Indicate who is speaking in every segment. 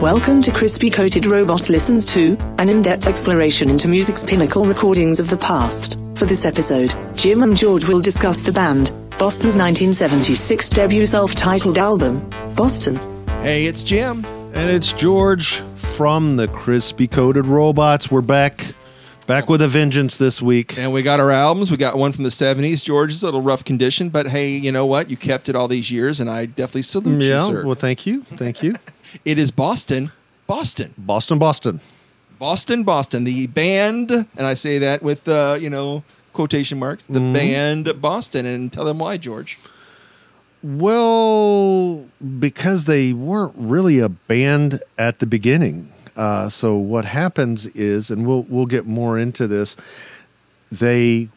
Speaker 1: Welcome to Crispy Coated Robots Listens to, an in depth exploration into music's pinnacle recordings of the past. For this episode, Jim and George will discuss the band, Boston's 1976 debut self titled album, Boston.
Speaker 2: Hey, it's Jim.
Speaker 3: And it's George from the Crispy Coated Robots. We're back, back with a vengeance this week.
Speaker 2: And we got our albums. We got one from the 70s. George is a little rough condition, but hey, you know what? You kept it all these years, and I definitely salute
Speaker 3: yeah,
Speaker 2: you, sir.
Speaker 3: well, thank you, thank you.
Speaker 2: It is Boston, Boston,
Speaker 3: Boston, Boston.
Speaker 2: Boston, Boston. The band, and I say that with, uh, you know, quotation marks, the
Speaker 3: Mm-hmm.
Speaker 2: band Boston. And tell them why, George.
Speaker 3: Well, because they weren't really a band at the beginning. Uh, so what happens is, and we'll we'll get more into this. They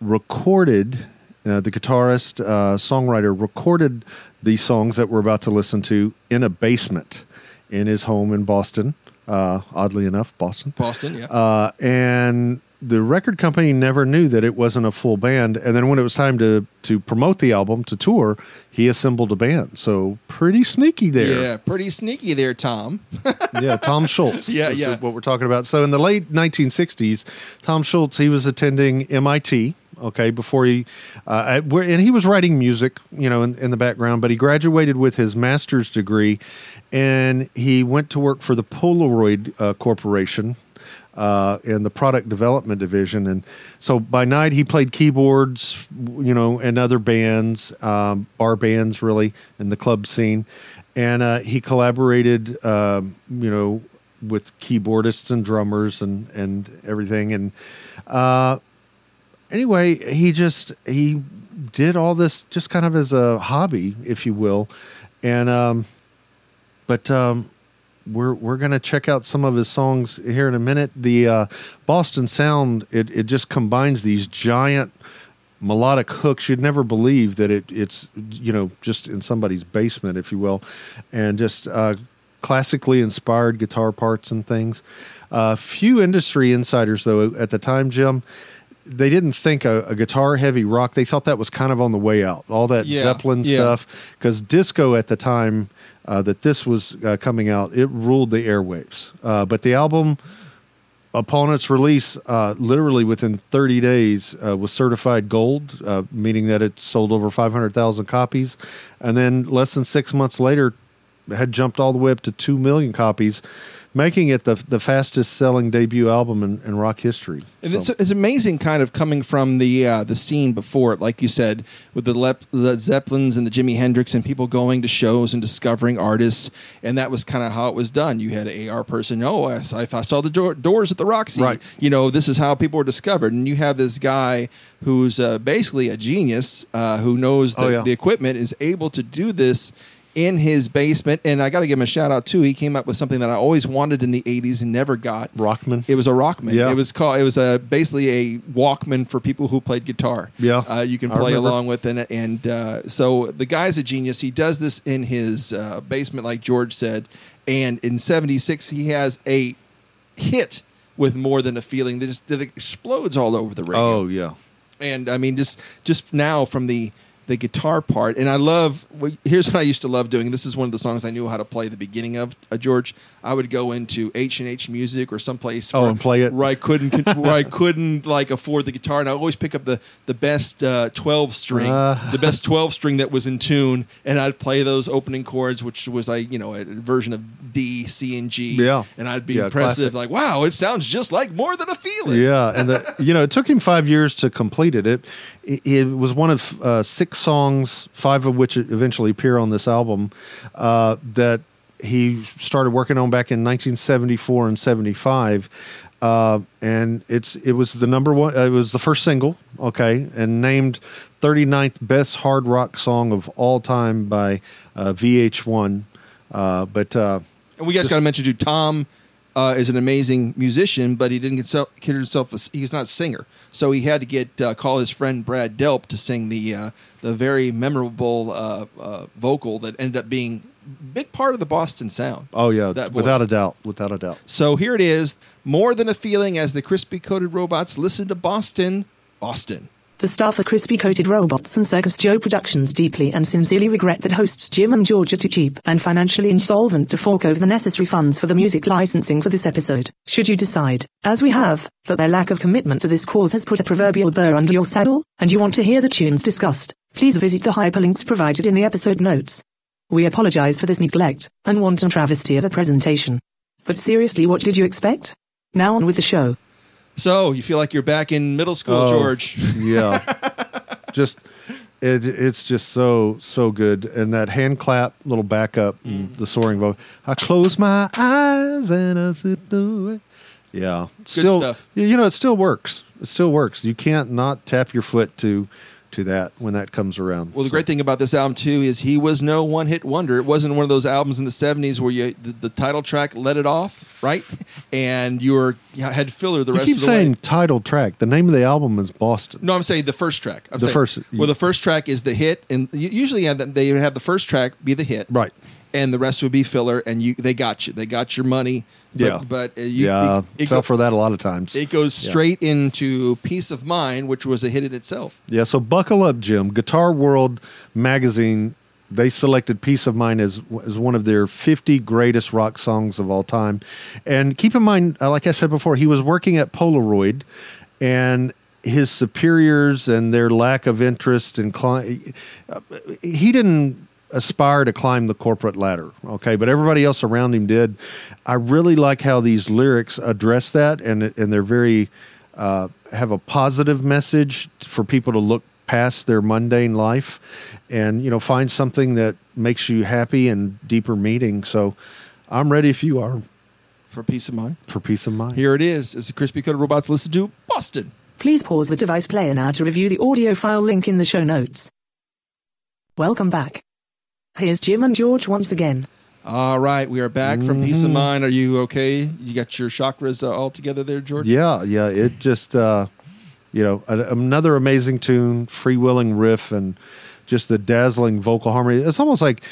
Speaker 3: recorded uh, the guitarist uh, songwriter recorded these songs that we're about to listen to in a basement in his home in Boston. Uh, oddly enough, Boston.
Speaker 2: Boston, yeah.
Speaker 3: Uh, and the record company never knew that it wasn't a full band. And then when it was time to to promote the album to tour, he assembled a band. So pretty sneaky there.
Speaker 2: yeah, pretty sneaky there, Tom.
Speaker 3: yeah, Tom Scholz.
Speaker 2: Yeah, yeah.
Speaker 3: What we're talking about. So in the late 1960s, Tom Scholz he was attending MIT. Okay, before he, uh, and he was writing music, you know, in, in the background. But he graduated with his master's degree, and he went to work for the Polaroid uh, Corporation uh, in the product development division. And so by night he played keyboards, you know, and other bands, um, bar bands, really, in the club scene. And uh, he collaborated, um, you know, with keyboardists and drummers and and everything. And uh, anyway, he just he did all this just kind of as a hobby, if you will. And um, but um, we're we're gonna check out some of his songs here in a minute. The uh, Boston sound it it just combines these giant melodic hooks. You'd never believe that it it's you know just in somebody's basement, if you will, and just uh, classically inspired guitar parts and things. Uh, few industry insiders though at the time, Jim. They didn't think a, a guitar heavy rock. They thought that was kind of on the way out. All that
Speaker 2: Yeah,
Speaker 3: Zeppelin
Speaker 2: yeah.
Speaker 3: stuff, because disco at the time uh, that this was uh, coming out, it ruled the airwaves. Uh, but the album, upon its release, uh, literally within 30 days, uh, was certified gold, uh, meaning that it sold over 500,000 copies. And then less than six months later, had jumped all the way up to 2 million copies, making it the, the fastest selling debut album in, in rock history.
Speaker 2: And
Speaker 3: So-
Speaker 2: it's, it's amazing, kind of coming from the uh, the scene before it, like you said, with the, Lep- the Zeppelins and the Jimi Hendrix and people going to shows and discovering artists, and that was kind of how it was done. You had an AR person, oh, I saw, I saw the door, doors at the Roxy.
Speaker 3: Right.
Speaker 2: You know, this is how people were discovered, and you have this guy who's uh, basically a genius uh, who knows the,
Speaker 3: Oh, yeah.
Speaker 2: the equipment is able to do this in his basement. And I got to give him a shout out too. He came up with something that I always wanted in the '80s and never got.
Speaker 3: Rockman?
Speaker 2: It was a Rockman.
Speaker 3: Yeah.
Speaker 2: It was called. It was a basically a Walkman for people who played guitar.
Speaker 3: Yeah.
Speaker 2: uh, you can play along with it. And uh, so the guy's a genius. He does this in his uh, basement, like George said. And in '76, he has a hit with more than a feeling that just that explodes all over the radio
Speaker 3: oh, yeah.
Speaker 2: and I mean just just now from the the guitar part and I love well, here's what I used to love doing this is one of the songs I knew how to play the beginning of uh, George I would go into H and H Music or someplace
Speaker 3: Oh,
Speaker 2: where,
Speaker 3: and play it?
Speaker 2: where I couldn't where I couldn't like afford the guitar and I always pick up the the best uh, 12 string
Speaker 3: Uh.
Speaker 2: the best 12 string that was in tune and I'd play those opening chords which was I you know a version of D C and G
Speaker 3: Yeah.
Speaker 2: and I'd be
Speaker 3: Yeah,
Speaker 2: impressive
Speaker 3: classic.
Speaker 2: like wow it sounds just like more than a feeling
Speaker 3: Yeah, and the, you know it took him five years to complete it. It it, it was one of uh, six songs, five of which eventually appear on this album, uh, that he started working on back in 1974 and 75. Uh, and it's it was the number one. Uh, it was the first single, okay, and named 39th best hard rock song of all time by uh, VH1. Uh, but uh,
Speaker 2: And we guys got to mention too, Tom uh, is an amazing musician, but he didn't consider himself. A, he's not a singer, so he had to get uh, call his friend Brad Delp to sing the uh, the very memorable uh, uh, vocal that ended up being a big part of the Boston sound.
Speaker 3: oh yeah,
Speaker 2: That
Speaker 3: without a doubt, without a doubt.
Speaker 2: So here it is, more than a feeling as the crispy coated robots listen to Boston, Boston.
Speaker 1: The staff at Crispy Coated Robots and Circus Joe Productions deeply and sincerely regret that hosts Jim and George are too cheap and financially insolvent to fork over the necessary funds for the music licensing for this episode. Should you decide, as we have, that their lack of commitment to this cause has put a proverbial burr under your saddle, and you want to hear the tunes discussed, please visit the hyperlinks provided in the episode notes. We apologize for this neglect and wanton travesty of a presentation. But seriously, what did you expect? Now on with the show.
Speaker 2: So you feel like you're back in middle school,
Speaker 3: Oh,
Speaker 2: George?
Speaker 3: Yeah. just it it's just so so good. And that hand clap, little backup, and the soaring vocal. I close my eyes and I sit away. Yeah. Still
Speaker 2: stuff.
Speaker 3: you know, it still works. It still works. You can't not tap your foot to to that when that comes around.
Speaker 2: Well, the
Speaker 3: So-
Speaker 2: great thing about this album too is he was no one-hit wonder. It wasn't one of those albums in the '70s where you the, the title track let it off, right? And you were you had filler the
Speaker 3: you
Speaker 2: rest
Speaker 3: keep
Speaker 2: of the
Speaker 3: saying
Speaker 2: way.
Speaker 3: title track. The name of the album is Boston.
Speaker 2: No, I'm saying the first track. I'm
Speaker 3: The
Speaker 2: saying,
Speaker 3: first-
Speaker 2: Well, the first track is the hit, and usually they would have the first track be the hit,
Speaker 3: Right.
Speaker 2: And the rest would be filler, and you they got you. They got your money. But,
Speaker 3: Yeah.
Speaker 2: but uh, you,
Speaker 3: yeah,
Speaker 2: it, it,
Speaker 3: fell
Speaker 2: go-
Speaker 3: for that a lot of times.
Speaker 2: it goes
Speaker 3: Yeah.
Speaker 2: straight into Peace of Mind, which was a hit in itself.
Speaker 3: Yeah, so buckle up, Jim. Guitar World magazine they selected "Peace of Mind" as as one of their 50 greatest rock songs of all time. And keep in mind, uh, like I said before, he was working at Polaroid, and his superiors and their lack of interest in cli- uh, he didn't aspire to climb the corporate ladder okay but everybody else around him did i really like how these lyrics address that and and they're very uh, have a positive message for people to look past their mundane life and you know find something that makes you happy and deeper meaning so i'm ready if you are
Speaker 2: For Peace of Mind.
Speaker 3: for peace of mind
Speaker 2: Here it is. It's the Crispy Coated Robots Listen to Boston.
Speaker 1: Please pause the device player now to review the audio file link in the show notes. Welcome back. Here's Jim and George once again.
Speaker 2: All right, we are back from Peace
Speaker 3: Mm-hmm.
Speaker 2: of Mind. Are you okay? You got your chakras uh, all together there, George?
Speaker 3: Yeah, yeah. It just, uh, you know, a, another amazing tune, freewheeling riff, and just the dazzling vocal harmony. It's almost like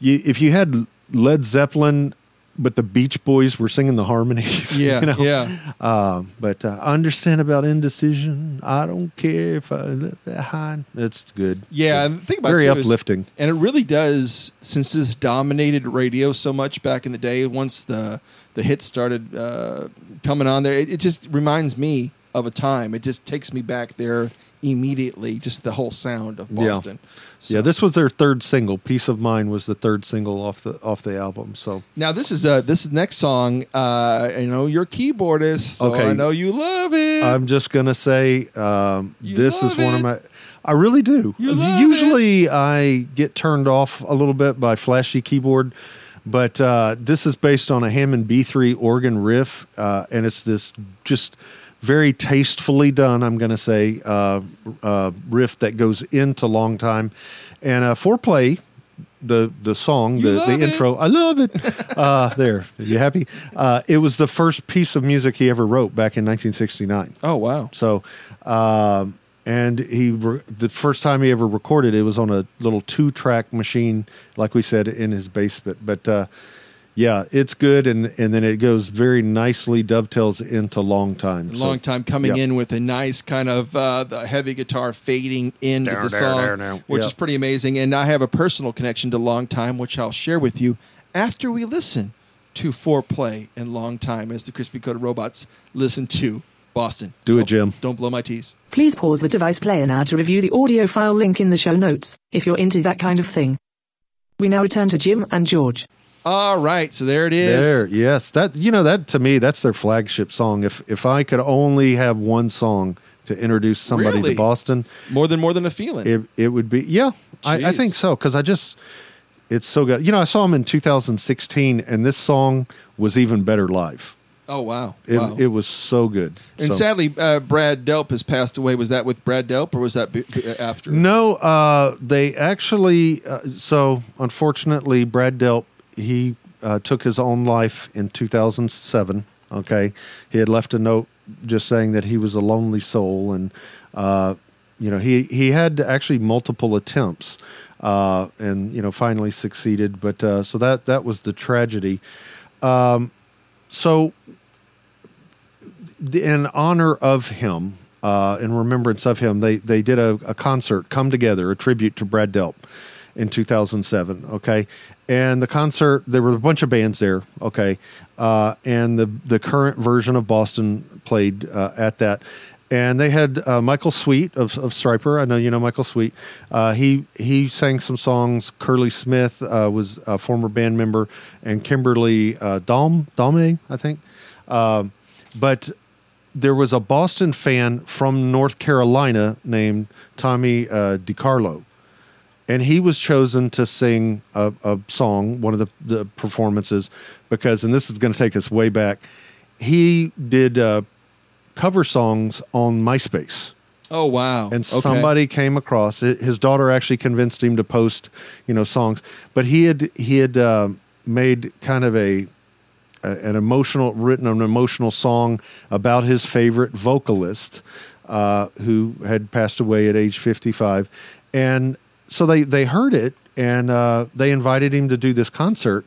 Speaker 3: you, if you had Led Zeppelin, but the Beach Boys were singing the harmonies.
Speaker 2: Yeah,
Speaker 3: you know?
Speaker 2: yeah.
Speaker 3: Um, but uh, I understand about indecision. I don't care if I live behind. It's good.
Speaker 2: Yeah, and think about
Speaker 3: Very
Speaker 2: it too is-
Speaker 3: uplifting.
Speaker 2: and it really does. Since this dominated radio so much back in the day, once the the hits started uh, coming on there, it, it just reminds me of a time. It just takes me back there immediately. Just the whole sound of
Speaker 3: Yeah.
Speaker 2: Boston. So-
Speaker 3: Yeah, this was their third single. "Peace of Mind" was the third single off the off the album. So
Speaker 2: Now this is uh this is next song. Uh, you know you're a keyboardist, so
Speaker 3: Okay.
Speaker 2: I know you love it.
Speaker 3: I'm just gonna say um,
Speaker 2: You
Speaker 3: this is one of my. I really do.
Speaker 2: You
Speaker 3: Usually, I get turned off a little bit by flashy keyboard, but uh, this is based on a Hammond B3 organ riff, uh, and it's this just very tastefully done. I'm going to say uh, uh, riff that goes into long time, and uh, foreplay. The the song
Speaker 2: You
Speaker 3: the, the intro I love it. Uh, there, you happy? Uh, it was the first piece of music he ever wrote back in 1969.
Speaker 2: oh wow.
Speaker 3: So, um, and he re- the first time he ever recorded it was on a little two track machine, like we said, in his basement. But uh, yeah, it's good, and and then it goes very nicely dovetails into long time. So-
Speaker 2: long time coming
Speaker 3: yeah.
Speaker 2: in with a nice kind of uh, the heavy guitar fading into
Speaker 3: Down,
Speaker 2: the
Speaker 3: down,
Speaker 2: song,
Speaker 3: down, down.
Speaker 2: which
Speaker 3: Yeah.
Speaker 2: is pretty amazing. And I have a personal connection to Long Time, which I'll share with you after we listen to Foreplay and Long Time as the Crispy Coated Robots listen to Boston.
Speaker 3: Do it,
Speaker 2: Don't-
Speaker 3: Jim.
Speaker 2: Don't blow my teeth.
Speaker 1: Please pause the device player now to review the audio file link in the show notes, if you're into that kind of thing. We now return to Jim and George.
Speaker 2: All right, so there it is.
Speaker 3: There, yes, that you know that to me that's their flagship song. If if I could only have one song to introduce somebody
Speaker 2: Really?
Speaker 3: to Boston,
Speaker 2: More than more than a feeling.
Speaker 3: it it would be yeah I, I think so because i just it's so good you know i saw him in 2016 and this song was even better live
Speaker 2: oh wow,
Speaker 3: it,
Speaker 2: wow.
Speaker 3: it was so good
Speaker 2: and
Speaker 3: So-
Speaker 2: sadly, uh, Brad Delp has passed away. Was that with Brad Delp, or was that b- b- after?
Speaker 3: no uh they actually uh, so unfortunately brad delp he uh, took his own life in 2007 okay he had left a note just saying that he was a lonely soul and uh you know he he had actually multiple attempts uh and you know finally succeeded but uh so that that was the tragedy um so in honor of him uh, in remembrance of him. They they did a, a concert, come together, a tribute to Brad Delp in 2007. Okay, and the concert there were a bunch of bands there. Okay, uh, and the the current version of Boston played uh, at that. And they had uh, Michael Sweet of, of Stryper. I know you know Michael Sweet. Uh, he he sang some songs. Curly Smith uh, was a former band member, and Kimberly uh, Dom Dame, I think. Um, but there was a Boston fan from North Carolina named Tommy uh, DeCarlo, and he was chosen to sing a, a song, one of the, the, performances, because, and this is going to take us way back, he did uh, cover songs on MySpace.
Speaker 2: Oh wow!
Speaker 3: And
Speaker 2: Okay.
Speaker 3: somebody came across it. His daughter actually convinced him to post, you know, songs. But he had he had uh, made kind of a, a an emotional written an emotional song about his favorite vocalist, uh, who had passed away at age fifty five, and so they they heard it and uh, they invited him to do this concert,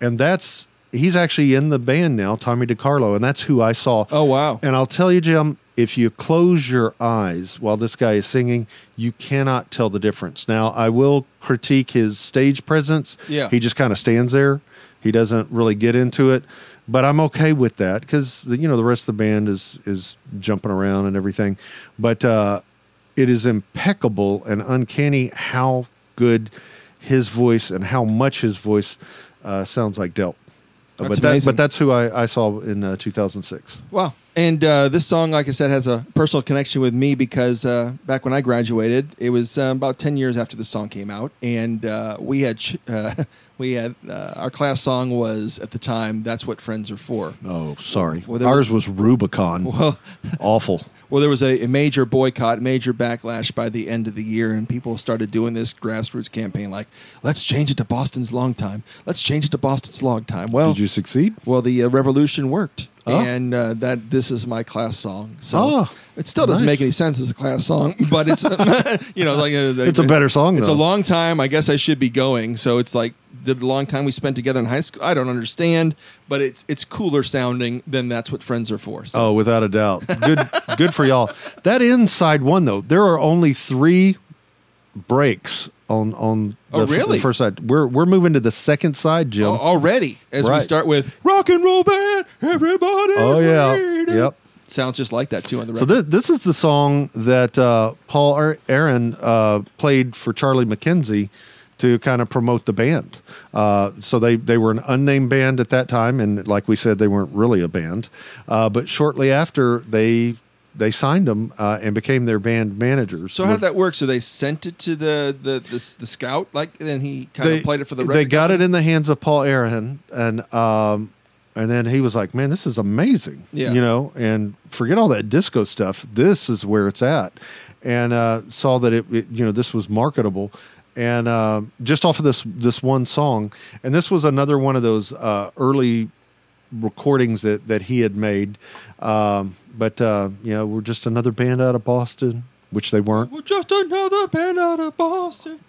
Speaker 3: and that's he's actually in the band now, Tommy DeCarlo, and that's who I saw.
Speaker 2: Oh wow!
Speaker 3: And I'll tell you, Jim, if you close your eyes while this guy is singing, you cannot tell the difference. Now, I will critique his stage presence.
Speaker 2: Yeah.
Speaker 3: He just kind of stands there. He doesn't really get into it. But I'm okay with that because you know the rest of the band is is jumping around and everything. But uh, it is impeccable and uncanny how good his voice and how much his voice uh, sounds like Delp.
Speaker 2: That's
Speaker 3: but, that, but that's who I, I saw in uh, 2006.
Speaker 2: Wow. And uh, this song, like I said, has a personal connection with me because uh, back when I graduated, it was uh, about ten years after the song came out, and uh, we had ch- uh, we had uh, our class song was at the time. That's what friends are for.
Speaker 3: Oh, sorry.
Speaker 2: Well,
Speaker 3: Ours was, Rubicon.
Speaker 2: Well,
Speaker 3: Awful.
Speaker 2: well, there was a, a major boycott, major backlash by the end of the year, and people started doing this grassroots campaign, like let's change it to Boston's long time. Let's change it to Boston's long time. Well,
Speaker 3: Did you succeed?
Speaker 2: Well, the uh, revolution worked,
Speaker 3: Oh.
Speaker 2: and uh, that this is my class song. So
Speaker 3: Oh,
Speaker 2: it still doesn't
Speaker 3: nice.
Speaker 2: make any sense as a class song, but it's you know like uh,
Speaker 3: It's a better song,
Speaker 2: It's
Speaker 3: though.
Speaker 2: a long time. I guess I should be going. So it's like the long time we spent together in high school. I don't understand, but it's it's cooler sounding than that's what friends are for. So
Speaker 3: Oh, without a doubt. Good good for y'all. That inside one though, there are only three breaks on on the,
Speaker 2: Oh,
Speaker 3: f- the first side. We're we're moving to the second side, Jim.
Speaker 2: Al- already as we start with rock and roll band, everybody.
Speaker 3: Oh, yeah. Yep.
Speaker 2: Sounds just like that too on the
Speaker 3: So this, this is the song that uh, Paul Ar- Ahern uh, played for Charlie McKenzie to kind of promote the band. Uh, so they, they were an unnamed band at that time, and like we said, they weren't really a band. Uh, but shortly after, they they signed them uh, and became their band managers.
Speaker 2: So how did that work? So they sent it to the the the, the scout, like, and then he kind
Speaker 3: they
Speaker 2: of played it for the.
Speaker 3: They got it in the hands of Paul Ahern, and um, and then he was like, "Man, this is amazing."
Speaker 2: Yeah.
Speaker 3: you know, and forget all that disco stuff. This is where it's at, and uh, saw that it, it, you know, this was marketable. And uh, just off of this this one song, and this was another one of those uh, early recordings that that he had made. Um, but uh, you know, we're just another band out of Boston, which they weren't.
Speaker 2: We're just another band out of Boston.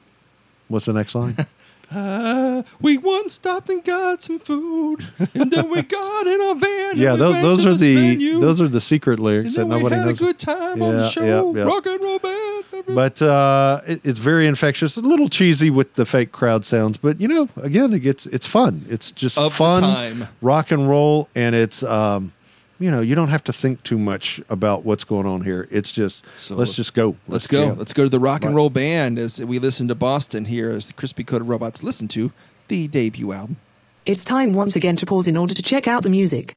Speaker 3: What's the next line?
Speaker 2: Uh, we once stopped and got some food, and then we got in our van. and
Speaker 3: yeah,
Speaker 2: we
Speaker 3: those, those are the
Speaker 2: venue,
Speaker 3: those are the secret lyrics
Speaker 2: and
Speaker 3: that nobody
Speaker 2: we had
Speaker 3: knows.
Speaker 2: a good time on the
Speaker 3: Yeah,
Speaker 2: show.
Speaker 3: yeah, yeah.
Speaker 2: Rock and roll band.
Speaker 3: but uh, it, it's very infectious. A little cheesy with the fake crowd sounds, but you know, again, it gets it's fun. It's just
Speaker 2: Of
Speaker 3: fun
Speaker 2: time.
Speaker 3: rock and roll, and it's um, you know, you don't have to think too much about what's going on here. It's just
Speaker 2: So
Speaker 3: let's just go.
Speaker 2: Let's go.
Speaker 3: jam.
Speaker 2: Let's go to the rock and roll band as we listen to Boston here as the Crispy Coated Robots listen to the debut album.
Speaker 1: It's time once again to pause in order to check out the music.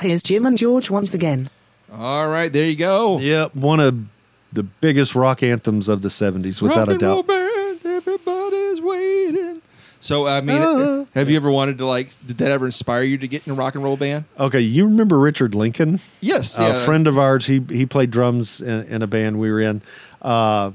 Speaker 1: Here's Jim and George once again.
Speaker 2: All right, there you go.
Speaker 3: Yep, one of the biggest rock anthems of the '70s, without
Speaker 2: rock
Speaker 3: a
Speaker 2: and roll
Speaker 3: doubt.
Speaker 2: Band, everybody's waiting. So I mean,
Speaker 3: Ah.
Speaker 2: have you ever wanted to like? Did that ever inspire you to get in a rock and roll band?
Speaker 3: Okay, you remember Richard Lincoln?
Speaker 2: Yes, yeah.
Speaker 3: a friend of ours. He he played drums in, in a band we were in. Uh,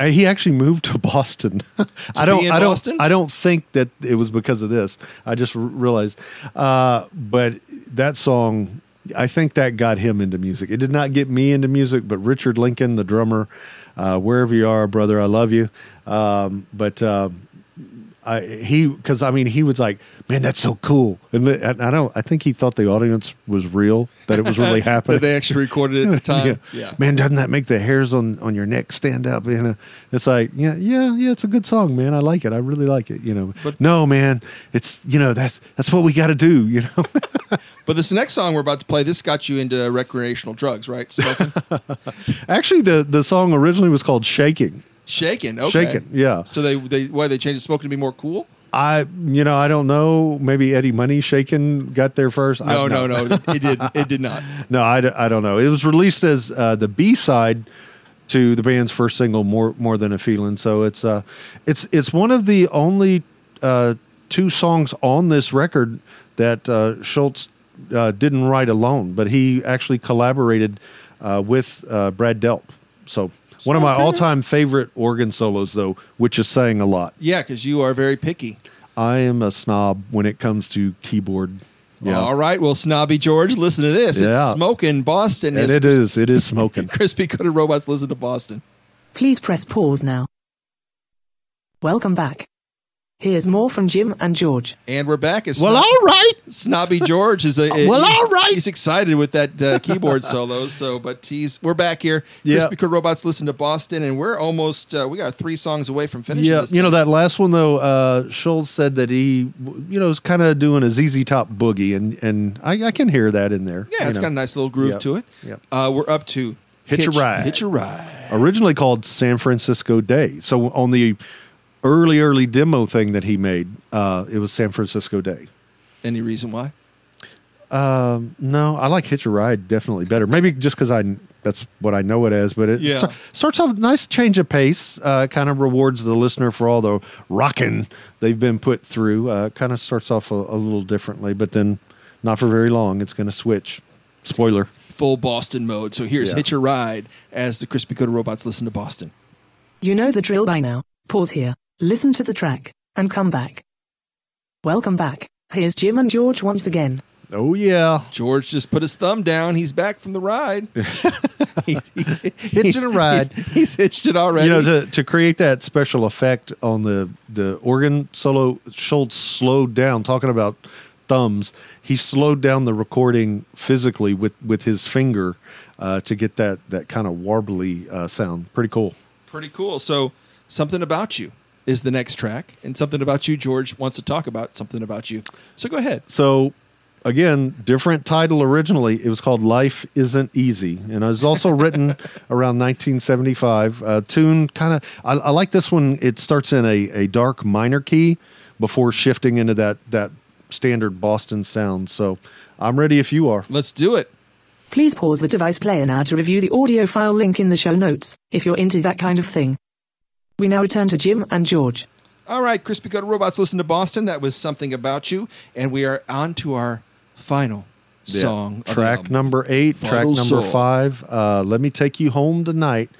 Speaker 3: he actually moved to Boston. I don't.
Speaker 2: be in
Speaker 3: I don't.
Speaker 2: Boston?
Speaker 3: I don't think that it was because of this. I just r- realized. Uh, but that song, I think that got him into music. It did not get me into music, but Richard Lincoln, the drummer, uh, wherever you are, brother, I love you. Um, but uh, I, he because I mean he was like, man, that's so cool, and, and I don't. I think he thought the audience was real, that it was really happening.
Speaker 2: That they actually recorded it at the time. yeah.
Speaker 3: man, doesn't that make the hairs on on your neck stand up? You know, it's like, yeah, yeah, yeah, it's a good song, man. I like it. I really like it. You know,
Speaker 2: But-
Speaker 3: no, man, it's you know that's that's what we got to do. You know,
Speaker 2: But this next song we're about to play, this got you into recreational drugs, right? Smoking,
Speaker 3: actually, the the song originally was called "Shaking."
Speaker 2: Shaking, okay.
Speaker 3: Shaking, yeah.
Speaker 2: So they they why they changed the smoking to be more cool?
Speaker 3: I, you know, I don't know. Maybe Eddie Money Shaking got there first. I-
Speaker 2: No, no, no, it did it did not.
Speaker 3: No, I, I don't know. It was released as uh, the B side to the band's first single, "More More Than a Feeling." So it's uh, it's it's one of the only uh, two songs on this record that uh, Scholz uh, didn't write alone, but he actually collaborated uh, with uh, Brad Delp. So one of my all-time favorite organ solos, though, which is saying a lot.
Speaker 2: Yeah, because you are very picky.
Speaker 3: I am a snob when it comes to keyboard. Yeah,
Speaker 2: All right, well, Snobby George, listen to this.
Speaker 3: Yeah.
Speaker 2: It's smoking Boston.
Speaker 3: and it is it is smoking.
Speaker 2: Crispy Coated Robots listen to Boston.
Speaker 1: Please press pause now. Welcome back. Here's more from Jim and George.
Speaker 2: And we're back. It's
Speaker 3: well,
Speaker 2: Snob-
Speaker 3: all right.
Speaker 2: Snobby George is a
Speaker 3: Well,
Speaker 2: he-
Speaker 3: all right.
Speaker 2: He's excited with that uh, keyboard solo. So, but he's we're back here.
Speaker 3: Yeah.
Speaker 2: Crispy Coated Robots listen to Boston, and we're almost uh, we got three songs away from finishing.
Speaker 3: Yeah,
Speaker 2: this
Speaker 3: you know that last one though. Uh, Scholz said that he, you know, is kind of doing a ZZ Top boogie, and and I, I can hear that in there.
Speaker 2: Yeah,
Speaker 3: you
Speaker 2: it's
Speaker 3: know.
Speaker 2: got a nice little groove
Speaker 3: Yep.
Speaker 2: to it.
Speaker 3: Yep.
Speaker 2: Uh, we're up to
Speaker 3: Hitch a Ride.
Speaker 2: Hitch a ride.
Speaker 3: originally called San Francisco Day. So on the early early demo thing that he made, uh, it was San Francisco Day.
Speaker 2: Any reason why?
Speaker 3: Um, no, I like Hitch a Ride definitely better. Maybe just because I that's what I know it as. But it
Speaker 2: Yeah.
Speaker 3: sta- starts off nice change of pace. Uh, kind of rewards the listener for all the rocking they've been put through. Uh, kind of starts off a, a little differently, but then not for very long. It's going to switch. Spoiler.
Speaker 2: Full Boston mode. So here's
Speaker 3: Yeah.
Speaker 2: Hitch a Ride as the Crispy Coated Robots listen to Boston.
Speaker 1: You know the drill by now. Pause here, listen to the track, and come back. Welcome back. Here's Jim and George once again.
Speaker 3: Oh yeah,
Speaker 2: George just put his thumb down. He's back from the ride. He- he's,
Speaker 3: Hitching a ride.
Speaker 2: He's, he's hitched it already.
Speaker 3: you know to to create that special effect on the the organ solo. Scholz slowed down. Talking about thumbs, he slowed down the recording physically with with his finger uh, to get that that kind of warbly uh, sound. Pretty cool.
Speaker 2: Pretty cool. So, something about you is the next track, and something about you, George wants to talk about something about you. So go ahead.
Speaker 3: So again, different title originally. It was called Life Isn't Easy. And it was also written around 1975. Uh, tune kind of, I, I like this one. It starts in a, a dark minor key before shifting into that, that standard Boston sound. So I'm ready if you are.
Speaker 2: Let's do it.
Speaker 1: Please pause the device player now to review the audio file link in the show notes, if you're into that kind of thing. We now return to Jim and George.
Speaker 2: All right, Crispy Coated Robots, listen to Boston. That was something about you, and we are on to our final song.
Speaker 3: Track number eight,
Speaker 2: Final
Speaker 3: track number
Speaker 2: Soul.
Speaker 3: five. Uh, Let me take you home tonight.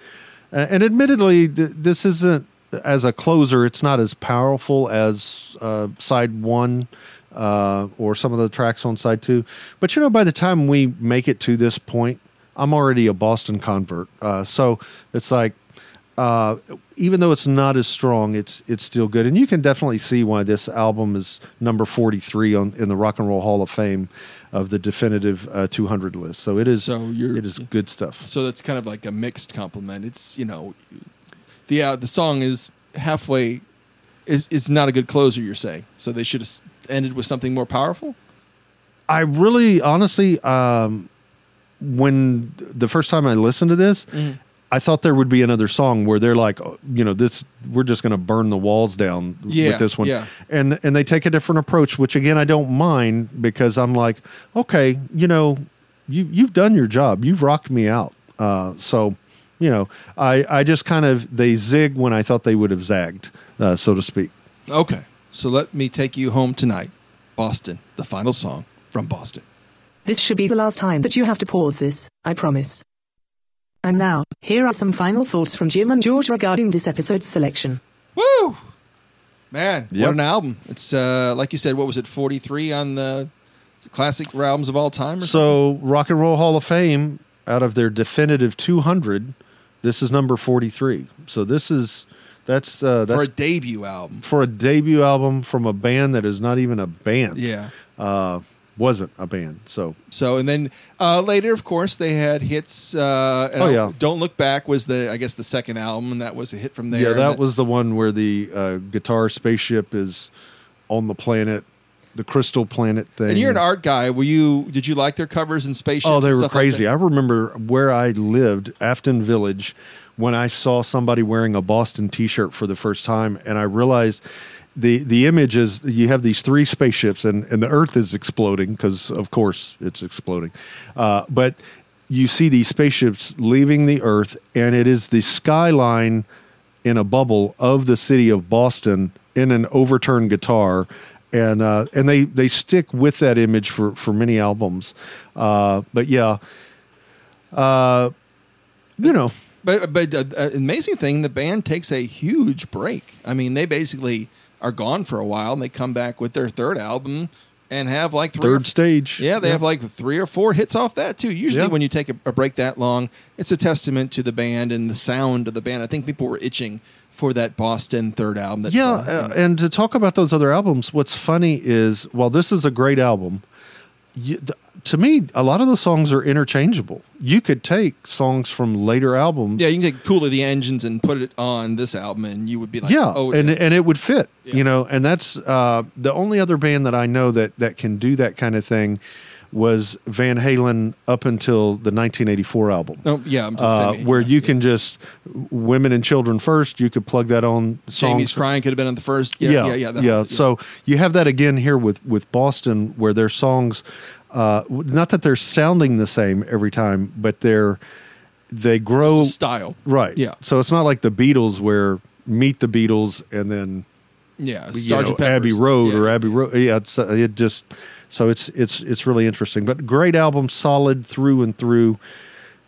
Speaker 3: Uh, and admittedly, th- this isn't as a closer. It's not as powerful as uh, side one uh, or some of the tracks on side two. But you know, by the time we make it to this point, I'm already a Boston convert. Uh, so it's like uh, even though it's not as strong, it's it's still good, and you can definitely see why this album is number forty three on in the Rock and Roll Hall of Fame of the definitive uh, 200 list. So it is
Speaker 2: So you're-
Speaker 3: it is good stuff.
Speaker 2: So that's kind of like a mixed compliment. It's you know, the uh, the song is halfway is is not a good closer. You're saying so they should have ended with something more powerful.
Speaker 3: I really, honestly, um, when the first time I listened to this, I thought there would be another song where they're like, oh, you know, this we're just going to burn the walls down
Speaker 2: Yeah,
Speaker 3: with this one,
Speaker 2: yeah.
Speaker 3: and and they take a different approach, which again I don't mind because I'm like, okay, you know, you you've done your job, you've rocked me out, uh, so you know, I I just kind of they zig when I thought they would have zagged, uh, so to speak.
Speaker 2: Okay, so let me take you home tonight, Boston. The final song from Boston.
Speaker 1: This should be the last time that you have to pause this, I promise. And now, here are some final thoughts from Jim and George regarding this episode's selection.
Speaker 2: Woo! Man,
Speaker 3: Yep.
Speaker 2: what an album! It's uh, like you said. What was it? Forty three on the classic albums of all time. Or
Speaker 3: So, Rock and Roll Hall of Fame, out of their definitive 200, this is number 43. So this is That's uh,
Speaker 2: for a debut album.
Speaker 3: for a debut album from a band that is not even a band.
Speaker 2: Yeah.
Speaker 3: uh, wasn't a band. So
Speaker 2: So and then uh, later, of course, they had hits. Uh,
Speaker 3: Oh, yeah.
Speaker 2: "Don't Look Back" was the I guess the second album, and that was a hit from there.
Speaker 3: yeah, that was the one where the uh, guitar spaceship is on the planet, the crystal planet thing.
Speaker 2: And you're an art guy. Were you? Did you like their covers and spaceships?
Speaker 3: Oh, they were
Speaker 2: like
Speaker 3: crazy.
Speaker 2: that?
Speaker 3: I remember where I lived, Afton Village, when I saw somebody wearing a Boston T-shirt for the first time, and I realized the the image is you have these three spaceships, and and the Earth is exploding because, of course, it's exploding, uh, but you see these spaceships leaving the Earth, and it is the skyline in a bubble of the city of Boston in an overturned guitar. And uh, and they, they stick with that image for, for many albums, uh, but yeah, uh, you know,
Speaker 2: But but uh, amazing thing, the band takes a huge break. I mean, they basically are gone for a while, and they come back with their third album and have like three
Speaker 3: third stage.
Speaker 2: Yeah, they have like three or four hits off that too. Usually, when you take a, a break that long, it's a testament to the band and the sound of the band. I think people were itching for that Boston third album. That
Speaker 3: yeah, uh, and to talk about those other albums, what's funny is while this is a great album, you, to me, a lot of the songs are interchangeable. You could take songs from later albums.
Speaker 2: yeah, you can take "Cool of the Engines" and put it on this album, and you would be like,
Speaker 3: yeah,
Speaker 2: oh,
Speaker 3: and
Speaker 2: yeah.
Speaker 3: and it would fit,
Speaker 2: Yeah.
Speaker 3: you know. And that's uh, the only other band that I know that that can do that kind of thing was Van Halen up until the 1984 album.
Speaker 2: Oh, yeah, I'm just
Speaker 3: Uh,
Speaker 2: saying,
Speaker 3: where
Speaker 2: yeah,
Speaker 3: you
Speaker 2: yeah.
Speaker 3: can just women and children first. You could plug that on.
Speaker 2: Jamie's crying could have been on the first. Yeah,
Speaker 3: yeah,
Speaker 2: yeah, yeah.
Speaker 3: yeah. So you have that again here with with Boston, where their songs, uh, not that they're sounding the same every time, but they're they grow
Speaker 2: style,
Speaker 3: right.
Speaker 2: Yeah.
Speaker 3: So it's not like the Beatles, where meet the Beatles and then
Speaker 2: yeah.
Speaker 3: you
Speaker 2: Sergeant
Speaker 3: know, Abbey. Road
Speaker 2: Yeah.
Speaker 3: or Abbey Road. Yeah, it's uh, it just so it's it's it's really interesting. But great album, solid through and through.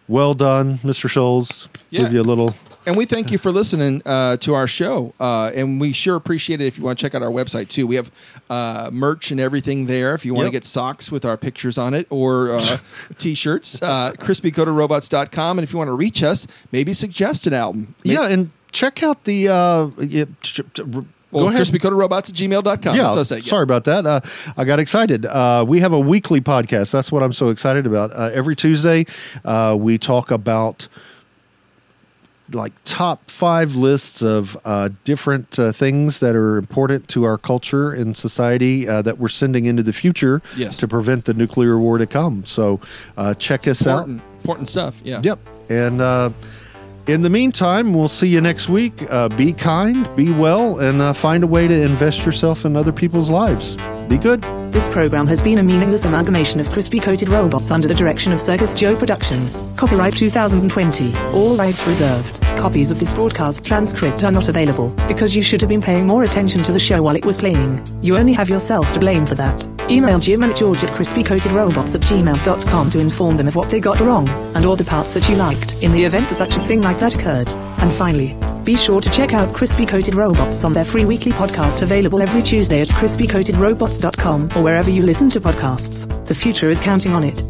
Speaker 3: Well done, Mr. Scholz.
Speaker 2: Yeah.
Speaker 3: Give you a little.
Speaker 2: And we thank you for listening uh, to our show. Uh, and we sure appreciate it if you want to check out our website too. We have uh, merch and everything there. If you want
Speaker 3: Yep.
Speaker 2: to get socks with our pictures on it or uh, t shirts, uh, crispycoatedrobots.com. And if you want to reach us, maybe suggest an album.
Speaker 3: Yeah, and check out the. Uh, yeah, ch- go ahead.
Speaker 2: crispycoatedrobots at gmail.com.
Speaker 3: Yeah,
Speaker 2: That's what I
Speaker 3: sorry about that. Uh, I got excited. Uh, we have a weekly podcast. That's what I'm so excited about. Uh, every Tuesday, uh, we talk about like top five lists of uh, different uh, things that are important to our culture and society uh, that we're sending into the future
Speaker 2: Yes.
Speaker 3: to prevent the nuclear war to come. So uh, check us out.
Speaker 2: Important, important stuff. Yeah.
Speaker 3: Yep. And uh, in the meantime, we'll see you next week. Uh, be kind, be well, and uh, find a way to invest yourself in other people's lives. Be good.
Speaker 1: This program has been a meaningless amalgamation of crispy coated robots under the direction of Circus Joe Productions. Copyright 2020. All rights reserved. Copies of this broadcast transcript are not available because you should have been paying more attention to the show while it was playing. You only have yourself to blame for that. Email Jim and George at crispycoatedrobots at gmail.com to inform them of what they got wrong and all the parts that you liked in the event that such a thing like that occurred. And finally, be sure to check out Crispy Coated Robots on their free weekly podcast available every Tuesday at crispycoatedrobots.com or wherever you listen to podcasts. The future is counting on it.